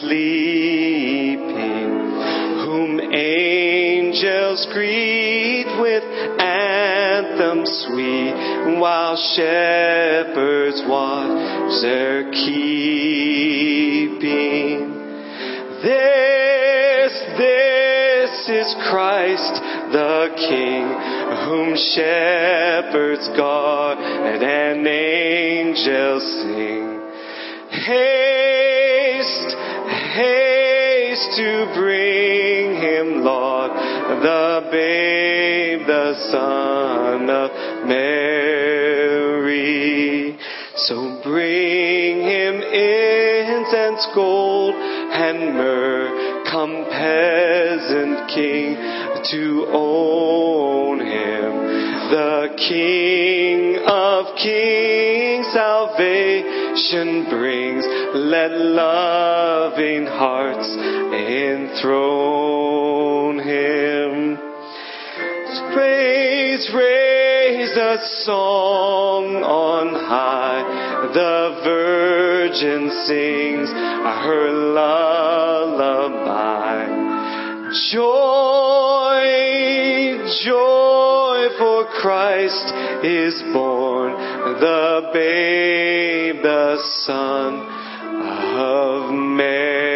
sleeping, whom angels greet with anthems sweet, while shepherds watch their keeping. This, this is Christ the King, whom shepherds guard and angels sing. Haste, to bring him, Lord, the babe, the son of Mary. So bring him incense, gold, and myrrh. Come, peasant king, to own him. The King of kings salvation brings. Let loving hearts enthrone him. Praise, raise a song on high. The Virgin sings her lullaby. Joy, joy, for Christ is born, the babe, the Son of man.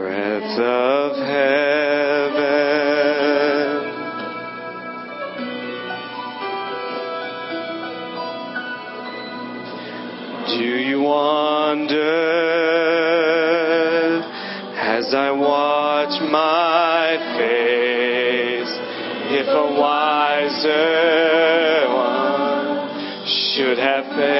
Breath of heaven. Do you wonder as I watch my face if a wiser one should have fed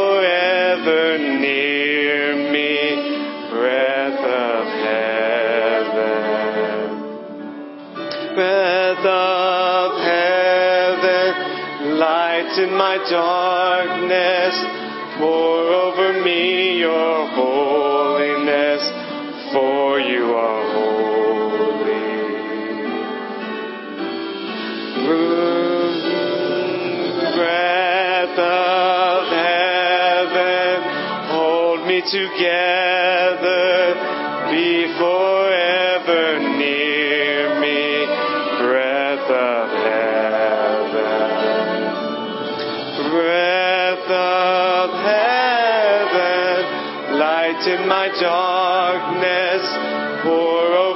my darkness, pour over me your holiness, for you are holy. Breath of heaven, hold me together, breath of heaven, light in my darkness, pour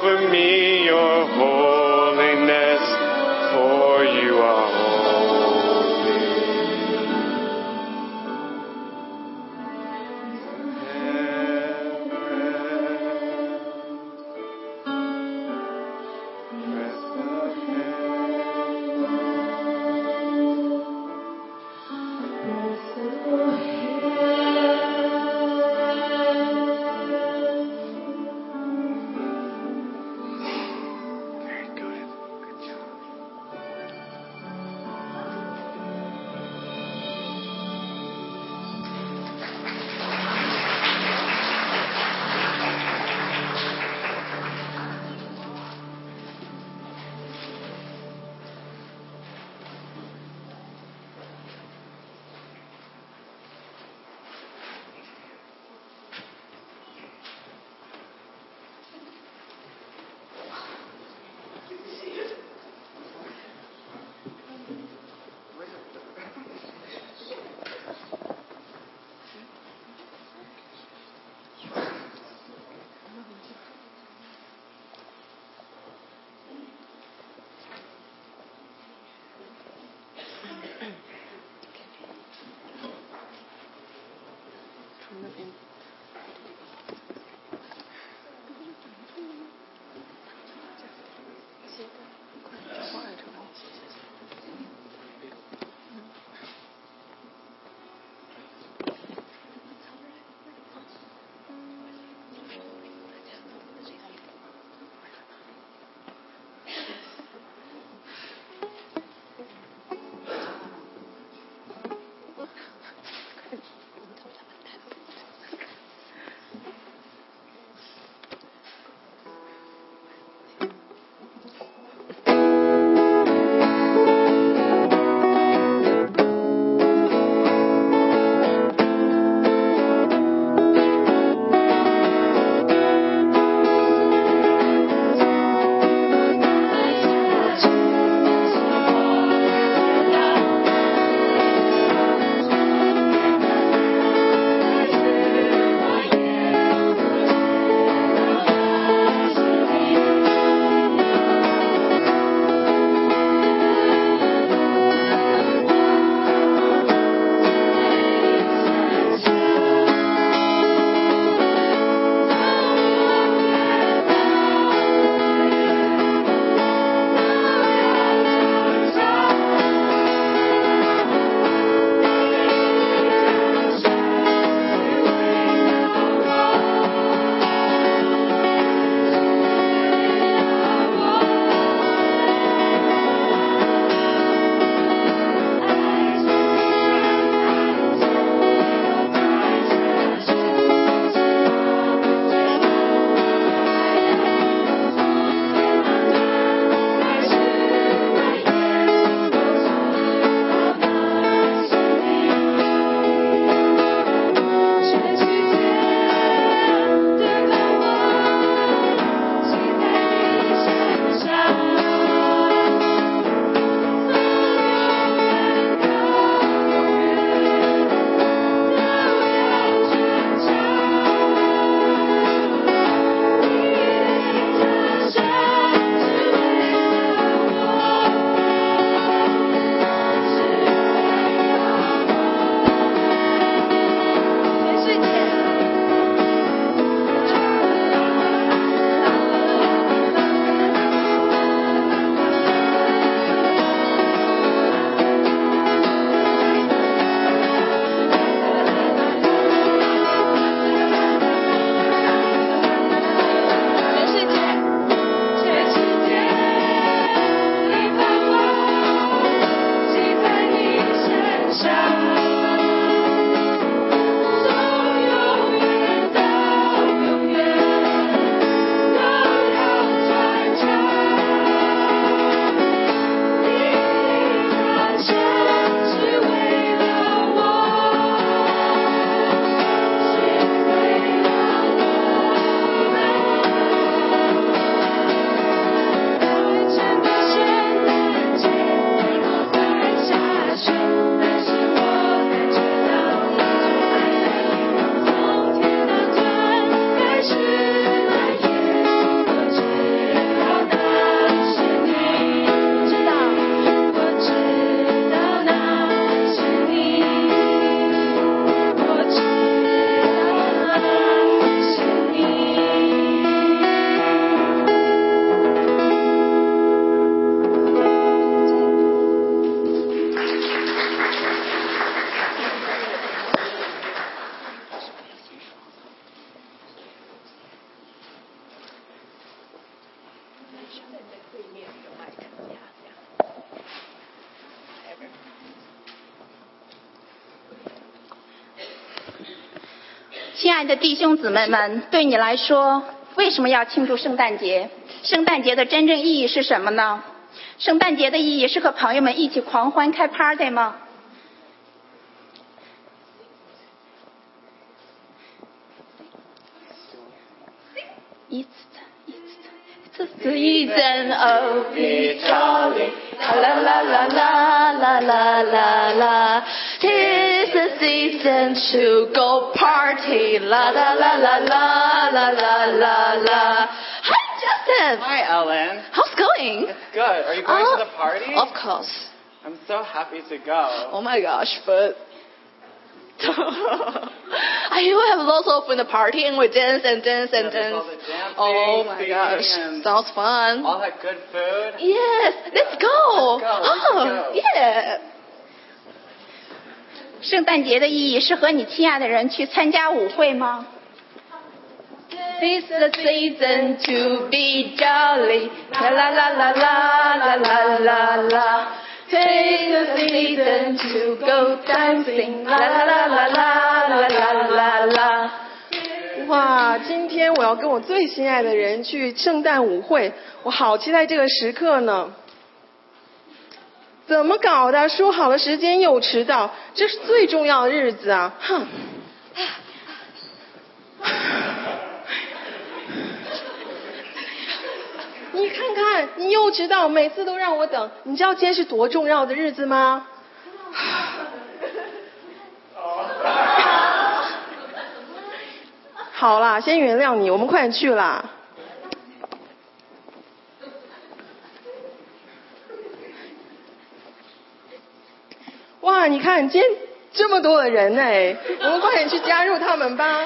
爱的弟兄姊妹们，对你来说，为什么要庆祝圣诞节？圣诞节的真正意义是什么呢？圣诞节的意义是和朋友们一起狂欢开 party 吗？It's the season of be jolly. La la la la la la la la. Season to go party. La la la la la la la la la. Hi Justin. Hi, Ellen. How's it going? It's good. Are you going Oh, to the party? Oh, of course. I'm so happy to go. Oh my gosh, but I do have lots of fun the party and we dance and dance and Yeah, dance. all the dancing, Oh my gosh, sounds fun. all that good food. Yes, let's go. Let's go, Oh, go. yeah. 圣诞节的意义是和你亲爱的人去参加舞会吗？This the season to be jolly. La la la la la la la la la. Take the season to go dancing. La la la la la la la la la. 哇，今天我要跟我最心爱的人去圣诞舞会，我好期待这个时刻呢。怎么搞的？说好了时间又迟到，这是最重要的日子啊！哼。你看看，你又迟到，每次都让我等。你知道今天是多重要的日子吗？好啦，先原谅你，我们快点去啦。哇，你看今天这么多的人哎，我们快点去加入他们吧。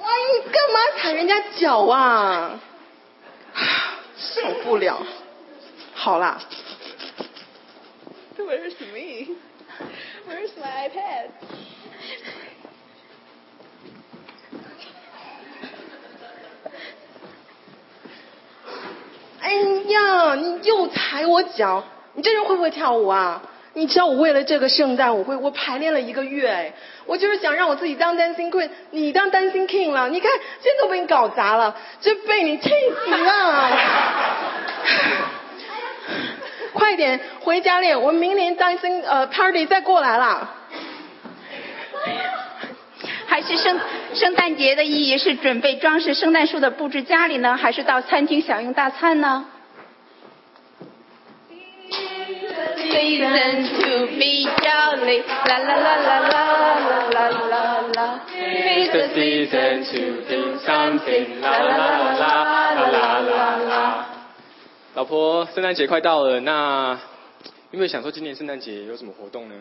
哇，你干嘛踩人家脚啊？受不了。好啦，Where's me? Where's my iPad? 哎呀，你又踩我脚，你这人会不会跳舞啊？你知道我为了这个圣诞舞会，我排练了一个月，哎，我就是想让我自己当 dancing queen，你当 dancing king 了。你看，现在都被你搞砸了，真被你气死了。快点回家练，我明年 dancing 呃 party 再过来啦。还是圣圣诞节的意义是准备装饰圣诞树的布置家里呢，还是到餐厅享用大餐呢？Season to be jolly, la la la la la la la la la. It's the season to do something. La la la la la la la la. 老婆，圣诞节快到了，那有没有想说今年圣诞节有什么活动呢？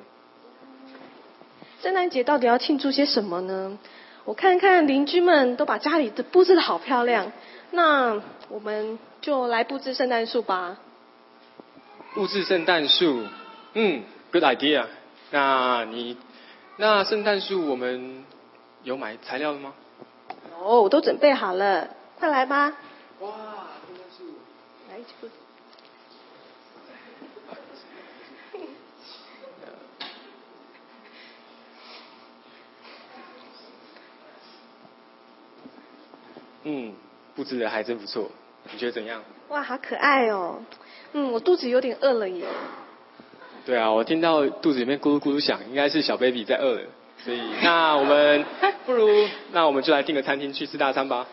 圣诞节到底要庆祝些什么呢？我看看邻居们都把家里的布置的好漂亮，那我们就来布置圣诞树吧。布置圣诞树，嗯，good idea。那你，那圣诞树我们有买材料了吗？哦，我都准备好了，快来吧。哇，圣诞树，来，去布置嗯，布置的还真不错，你觉得怎样？哇，好可爱哦。嗯，我肚子有点饿了耶。对啊，我听到肚子里面咕噜咕噜响，应该是小 baby 在饿了。所以，那我们 不如，那我们就来订个餐厅去吃大餐吧。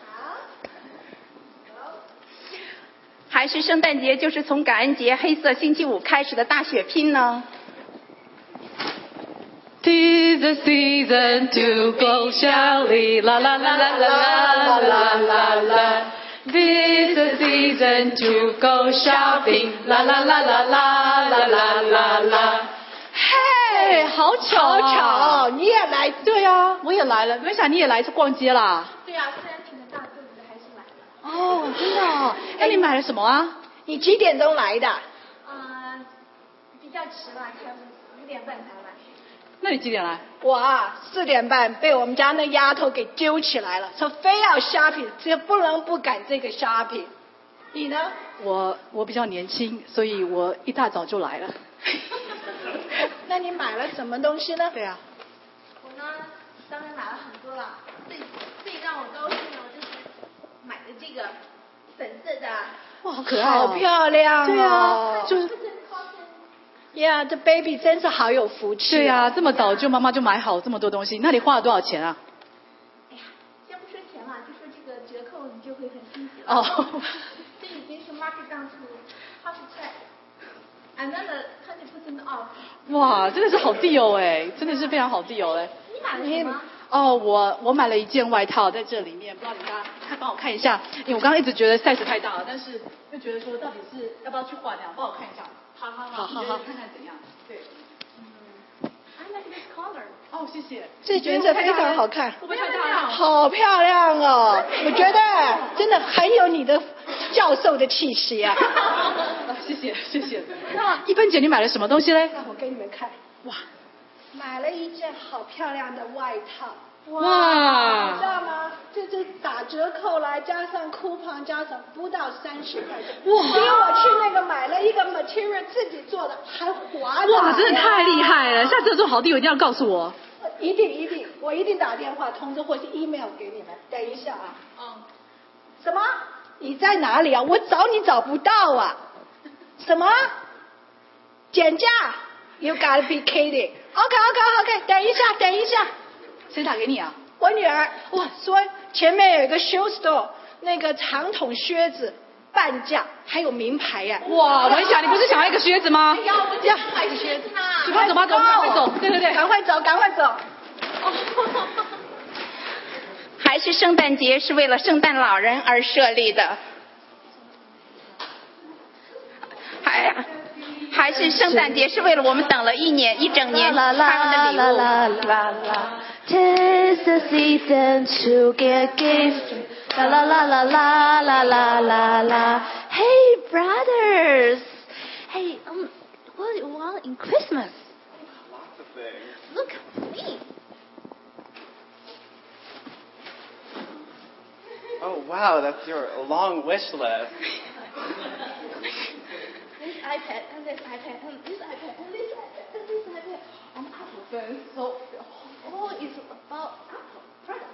还是圣诞节就是从感恩节黑色星期五开始的大血拼呢？Tis the season to go jolly, la la la la la la la la la. The season to go shopping, la la la la la la la la la. 嘿，好巧、好巧哦，你也来？对啊，我也来了，没想你也来逛街啦。对啊，虽然挺着大肚子，还是来了。哦，真的、哦？那你买了什么啊？你几点钟来的？啊、比较迟吧，才五五点半才来。那你几点来？我啊，四点半被我们家那丫头给揪起来了，说非要 shopping，这不能不赶这个 shopping。你呢？我我比较年轻，所以我一大早就来了。那你买了什么东西呢？对啊，我呢，当然买了很多了。最最让我高兴的就是买的这个粉色的。哇，好可爱哦！好漂亮哦！对啊，就是呀，这 baby 真是好有福气、对啊，这么早就妈妈就买好这么多东西，那你花了多少钱啊？哎呀，先不说钱了，就说这个折扣，你就会很惊喜了。哦，这已经是 market down to half price。Another twenty percent off。哇，真的是好 deal 哎，真的是非常好 deal 哎。你买了什么？哦，我我买了一件外套在这里面，不知道你大家看帮我看一下，因为我刚刚一直觉得 size 太大了，但是又觉得说到底是要不要去换呀？帮我看一下。好好好好好，看看怎样。对。I like this color。哦，谢谢。这裙子非常好看，会不会太大了？好漂亮哦！我觉得真的很有你的教授的气息啊！啊谢谢谢谢。那一芬姐，你买了什么东西嘞？让我给你们看，哇买了一件好漂亮的外套。你知！道吗？这这打折扣来加上 coupon 加上不到三十块钱，哇比我去那个买了一个 material 自己做的还划得哇，来真的太厉害了！啊下次有这种好地，我一定要告诉我。一定一定，我一定打电话通知或是 email 给你们。等一下啊。嗯。什么？你在哪里啊？我找你找不到啊！什么？减价？You gotta be kidding! OK OK OK，等一下，等一下，谁打给你啊？我女儿哇说前面有一个 shoe store，那个长筒靴子半价，还有名牌呀、哇，文霞，你不是想要一个靴子吗？要不要买个靴子？走吧走吧走赶快走对对对赶快走，赶快走。还是圣诞节是为了圣诞老人而设立的，还还是圣诞节是为了我们等了一年一整年他们的礼物。，Tis the season to get gifts. La la la la la la la la la. Hey brothers. Hey, um, what do you want in Christmas? Lots of things. Look at me. Oh wow, that's your long wish list. This iPad and this iPad and this iPad and this iPad and this iPad on Apple phone. So all is about Apple products.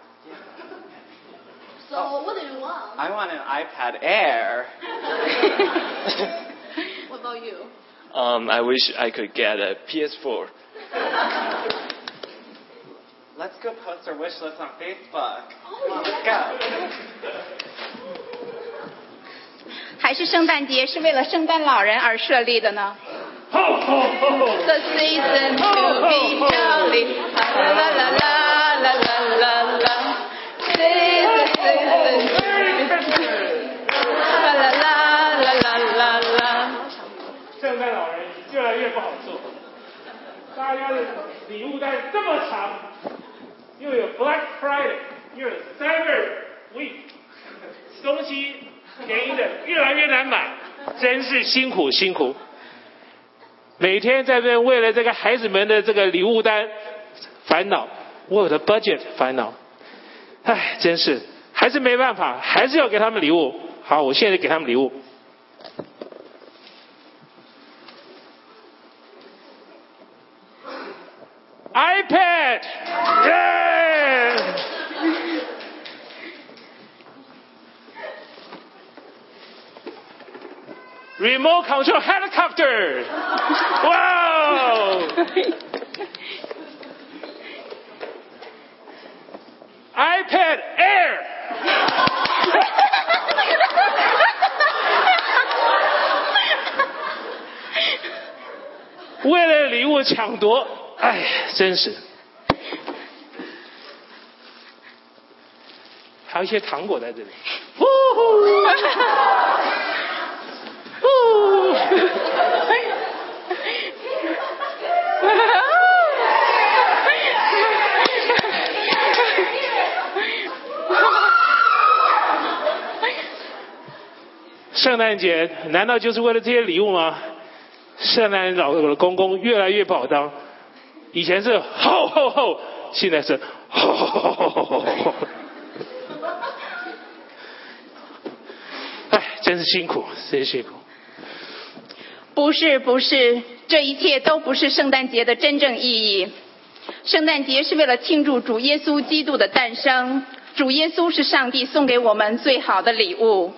So Oh. what do you want? I want an iPad Air. What about you? Um, I wish I could get a PS4. Let's go post our wish list on Facebook. Come on, let's go. 还是圣诞节是为了圣诞老人而设立的呢？ The season to be jolly. La la la la la la la la. Season to be La la la la la la la. 圣诞老人越来越不好做，大家的礼物单这么长，又有 Black Friday，又有 Cyber Week，东西便宜的越来越难买，真是辛苦辛苦。每天在这为了这个孩子们的这个礼物单烦恼，我的 budget 烦恼，唉，真是还是没办法，还是要给他们礼物。好，我现在给他们礼物。iPad，耶！Remote control helicopter，哇哦！iPad Air，为了礼物抢夺，哎，真是。还有一些糖果在这里。呼呼呼圣诞节难道就是为了这些礼物吗？圣诞老公公越来越不好当，以前是吼吼吼，现在是吼吼吼吼吼吼吼。哎，真是辛苦，真辛苦。不是不是，这一切都不是圣诞节的真正意义。圣诞节是为了庆祝主耶稣基督的诞生，主耶稣是上帝送给我们最好的礼物。